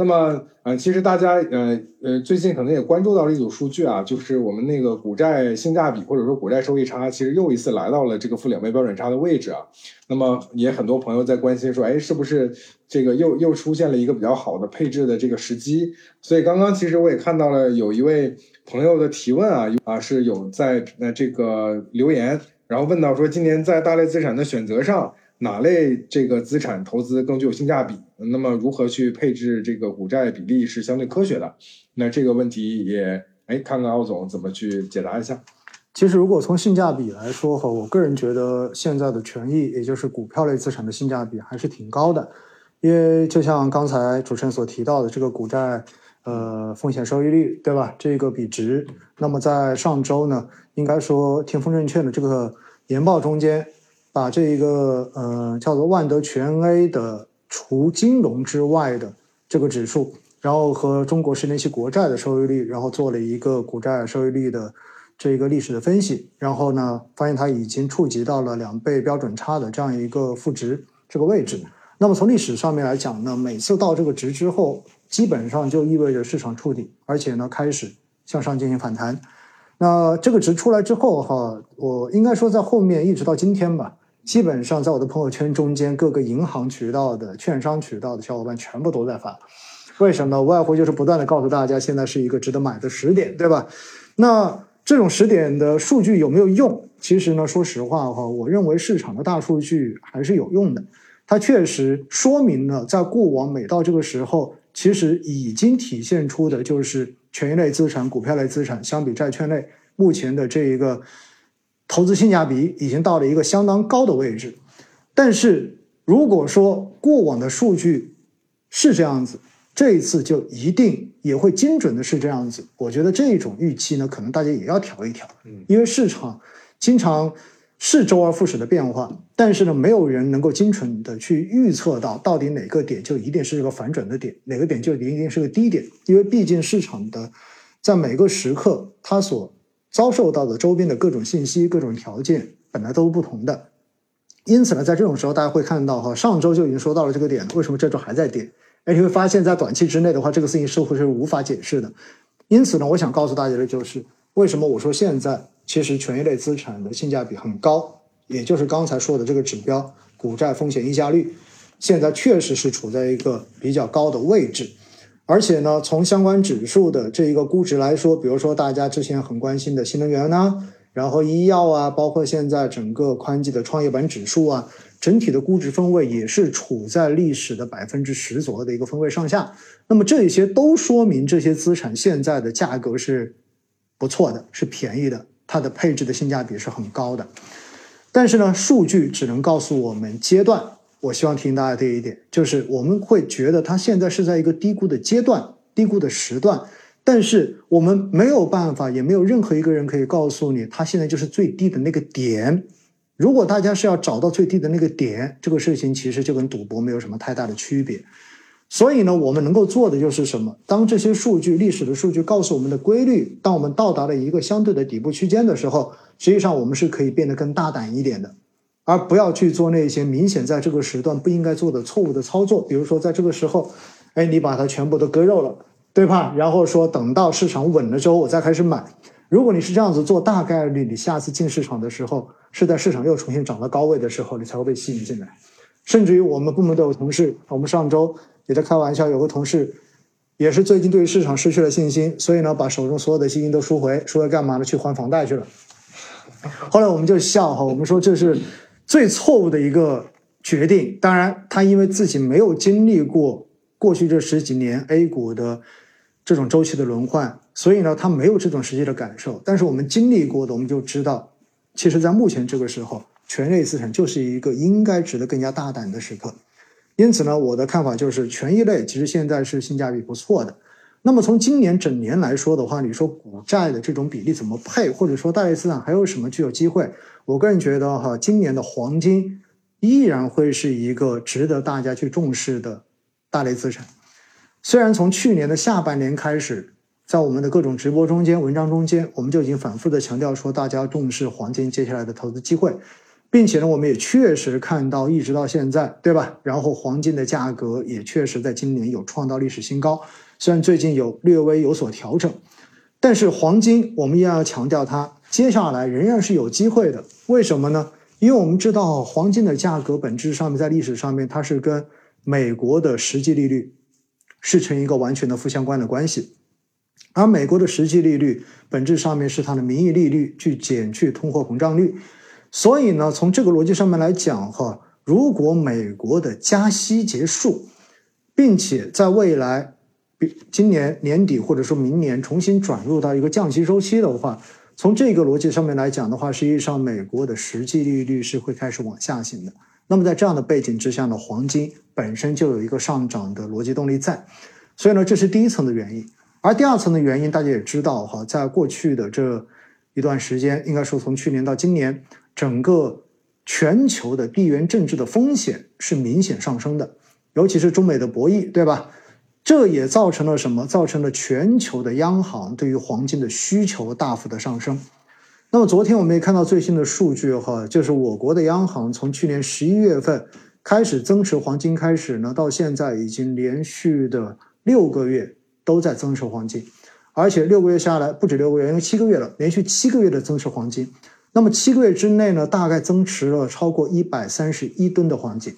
那么，呃，其实大家，呃呃，最近可能也关注到了一组数据啊，就是我们那个股债性价比或者说股债收益差，其实又一次来到了这个负两倍标准差的位置啊。那么，也很多朋友在关心说，哎，是不是这个又又出现了一个比较好的配置的这个时机？所以，刚刚其实我也看到了有一位朋友的提问啊，啊是有在呃这个留言，然后问到说，今年在大类资产的选择上。哪类这个资产投资更具有性价比？那么如何去配置这个股债比例是相对科学的？那这个问题也哎，看看奥总怎么去解答一下。其实如果从性价比来说，哈，我个人觉得现在的权益，也就是股票类资产的性价比还是挺高的。因为就像刚才主持人所提到的，这个股债呃风险收益率，对吧？这个比值，那么在上周呢，应该说天风证券的这个研报中间。把这一个呃叫做万德全 A 的除金融之外的这个指数，然后和中国十年期国债的收益率，然后做了一个股债收益率的这一个历史的分析，然后呢发现它已经触及到了两倍标准差的这样一个负值这个位置。那么从历史上面来讲呢，每次到这个值之后，基本上就意味着市场触底，而且呢开始向上进行反弹。那这个值出来之后哈，我应该说在后面一直到今天吧。基本上在我的朋友圈中间，各个银行渠道的、券商渠道的小伙伴全部都在发。为什么？无外乎就是不断的告诉大家，现在是一个值得买的时点，对吧？那这种时点的数据有没有用？其实呢，说实话哈，我认为市场的大数据还是有用的。它确实说明了，在过往每到这个时候，其实已经体现出的就是权益类资产、股票类资产相比债券类目前的这一个。投资性价比已经到了一个相当高的位置，但是如果说过往的数据是这样子，这一次就一定也会精准的是这样子。我觉得这种预期呢，可能大家也要调一调，因为市场经常是周而复始的变化，但是呢，没有人能够精准的去预测到到底哪个点就一定是这个反转的点，哪个点就一定是个低点，因为毕竟市场的在每个时刻它所。遭受到的周边的各种信息、各种条件本来都不同的，因此呢，在这种时候，大家会看到哈，上周就已经说到了这个点，为什么这周还在跌？哎，你会发现在短期之内的话，这个事情似乎是无法解释的。因此呢，我想告诉大家的就是，为什么我说现在其实权益类资产的性价比很高，也就是刚才说的这个指标——股债风险溢价率，现在确实是处在一个比较高的位置。而且呢，从相关指数的这一个估值来说，比如说大家之前很关心的新能源呢，然后医药啊，包括现在整个宽基的创业板指数啊，整体的估值分位也是处在历史的百分之十左右的一个分位上下。那么这一些都说明这些资产现在的价格是不错的，是便宜的，它的配置的性价比是很高的。但是呢，数据只能告诉我们阶段。我希望提醒大家这一点，就是我们会觉得它现在是在一个低估的阶段、低估的时段，但是我们没有办法，也没有任何一个人可以告诉你，它现在就是最低的那个点。如果大家是要找到最低的那个点，这个事情其实就跟赌博没有什么太大的区别。所以呢，我们能够做的就是什么？当这些数据、历史的数据告诉我们的规律，当我们到达了一个相对的底部区间的时候，实际上我们是可以变得更大胆一点的。而不要去做那些明显在这个时段不应该做的错误的操作，比如说在这个时候，哎，你把它全部都割肉了，对吧？然后说等到市场稳了之后我再开始买。如果你是这样子做，大概率你下次进市场的时候是在市场又重新涨到高位的时候，你才会被吸引进来。甚至于我们部门都有同事，我们上周也在开玩笑，有个同事也是最近对市场失去了信心，所以呢把手中所有的基金都赎回，赎回干嘛呢？去还房贷去了。后来我们就笑哈，我们说这是。最错误的一个决定，当然他因为自己没有经历过过去这十几年 A 股的这种周期的轮换，所以呢，他没有这种实际的感受。但是我们经历过的，我们就知道，其实，在目前这个时候，权益类资产就是一个应该值得更加大胆的时刻。因此呢，我的看法就是，权益类其实现在是性价比不错的。那么从今年整年来说的话，你说股债的这种比例怎么配，或者说大类资产还有什么具有机会？我个人觉得哈，今年的黄金依然会是一个值得大家去重视的大类资产。虽然从去年的下半年开始，在我们的各种直播中间、文章中间，我们就已经反复的强调说，大家重视黄金接下来的投资机会。并且呢，我们也确实看到，一直到现在，对吧？然后黄金的价格也确实在今年有创造历史新高，虽然最近有略微有所调整，但是黄金我们依然要强调它接下来仍然是有机会的。为什么呢？因为我们知道黄金的价格本质上面在历史上面它是跟美国的实际利率是成一个完全的负相关的关系，而美国的实际利率本质上面是它的名义利率去减去通货膨胀率。所以呢，从这个逻辑上面来讲，哈，如果美国的加息结束，并且在未来，比今年年底或者说明年重新转入到一个降息周期的话，从这个逻辑上面来讲的话，实际上美国的实际利率是会开始往下行的。那么在这样的背景之下呢，黄金本身就有一个上涨的逻辑动力在，所以呢，这是第一层的原因。而第二层的原因，大家也知道，哈，在过去的这一段时间，应该说从去年到今年。整个全球的地缘政治的风险是明显上升的，尤其是中美的博弈，对吧？这也造成了什么？造成了全球的央行对于黄金的需求大幅的上升。那么昨天我们也看到最新的数据哈，就是我国的央行从去年十一月份开始增持黄金开始呢，到现在已经连续的六个月都在增持黄金，而且六个月下来不止六个月，因为七个月了，连续七个月的增持黄金。那么七个月之内呢，大概增持了超过一百三十一吨的黄金。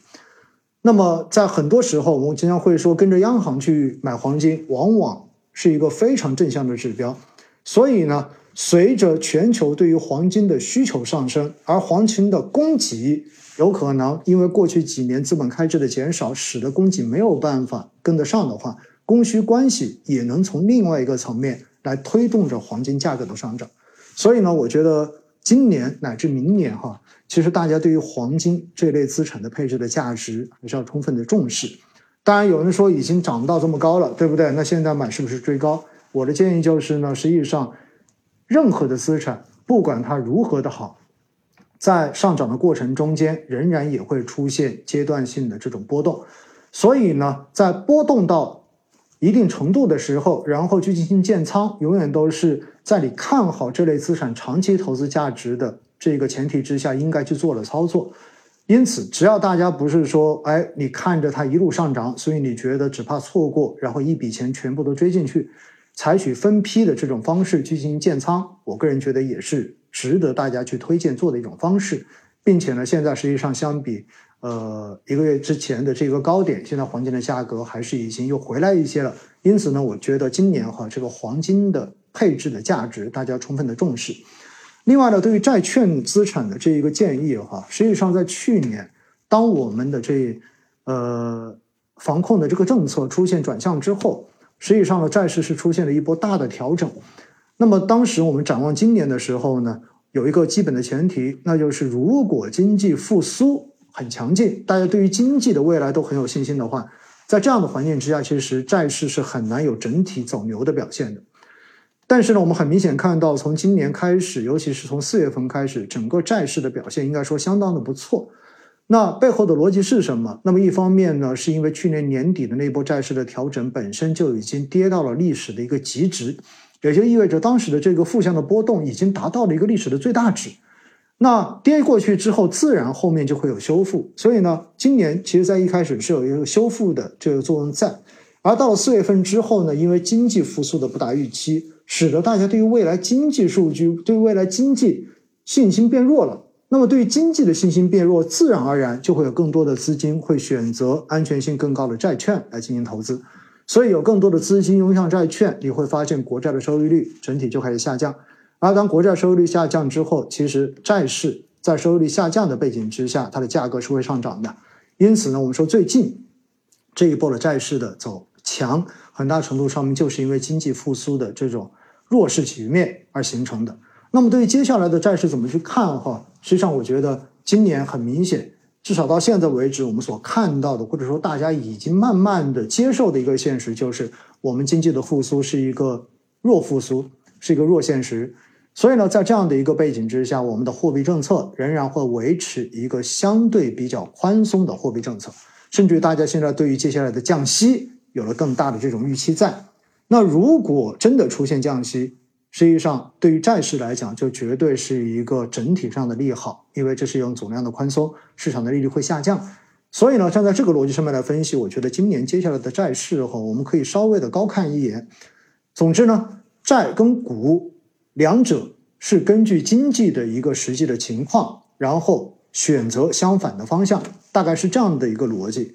那么在很多时候，我们经常会说，跟着央行去买黄金，往往是一个非常正向的指标。所以呢，随着全球对于黄金的需求上升，而黄金的供给有可能因为过去几年资本开支的减少，使得供给没有办法跟得上的话，供需关系也能从另外一个层面来推动着黄金价格的上涨。所以呢，我觉得。今年乃至明年，哈，其实大家对于黄金这类资产的配置的价值还是要充分的重视。当然，有人说已经涨到这么高了，对不对？那现在买是不是追高？我的建议就是呢，实际上，任何的资产，不管它如何的好，在上涨的过程中间，仍然也会出现阶段性的这种波动。所以呢，在波动到一定程度的时候，然后去进行建仓，永远都是。在你看好这类资产长期投资价值的这个前提之下，应该去做的操作。因此，只要大家不是说，哎，你看着它一路上涨，所以你觉得只怕错过，然后一笔钱全部都追进去，采取分批的这种方式去进行建仓，我个人觉得也是值得大家去推荐做的一种方式。并且呢，现在实际上相比呃一个月之前的这个高点，现在黄金的价格还是已经又回来一些了。因此呢，我觉得今年哈这个黄金的。配置的价值，大家充分的重视。另外呢，对于债券资产的这一个建议哈，实际上在去年，当我们的这呃防控的这个政策出现转向之后，实际上呢，债市是出现了一波大的调整。那么当时我们展望今年的时候呢，有一个基本的前提，那就是如果经济复苏很强劲，大家对于经济的未来都很有信心的话，在这样的环境之下，其实债市是很难有整体走牛的表现的。但是呢，我们很明显看到，从今年开始，尤其是从四月份开始，整个债市的表现应该说相当的不错。那背后的逻辑是什么？那么一方面呢，是因为去年年底的那波债市的调整本身就已经跌到了历史的一个极值，也就意味着当时的这个负向的波动已经达到了一个历史的最大值。那跌过去之后，自然后面就会有修复。所以呢，今年其实在一开始是有一个修复的这个作用在，而到了四月份之后呢，因为经济复苏的不达预期。使得大家对于未来经济数据、对未来经济信心变弱了。那么，对于经济的信心变弱，自然而然就会有更多的资金会选择安全性更高的债券来进行投资。所以，有更多的资金涌向债券，你会发现国债的收益率整体就开始下降。而当国债收益率下降之后，其实债市在收益率下降的背景之下，它的价格是会上涨的。因此呢，我们说最近这一波的债市的走强，很大程度上面就是因为经济复苏的这种。弱势局面而形成的。那么，对于接下来的债市怎么去看？哈，实际上我觉得今年很明显，至少到现在为止，我们所看到的，或者说大家已经慢慢的接受的一个现实，就是我们经济的复苏是一个弱复苏，是一个弱现实。所以呢，在这样的一个背景之下，我们的货币政策仍然会维持一个相对比较宽松的货币政策，甚至于大家现在对于接下来的降息有了更大的这种预期在。那如果真的出现降息，实际上对于债市来讲，就绝对是一个整体上的利好，因为这是一种总量的宽松，市场的利率会下降。所以呢，站在这个逻辑上面来分析，我觉得今年接下来的债市哈，我们可以稍微的高看一眼。总之呢，债跟股两者是根据经济的一个实际的情况，然后选择相反的方向，大概是这样的一个逻辑。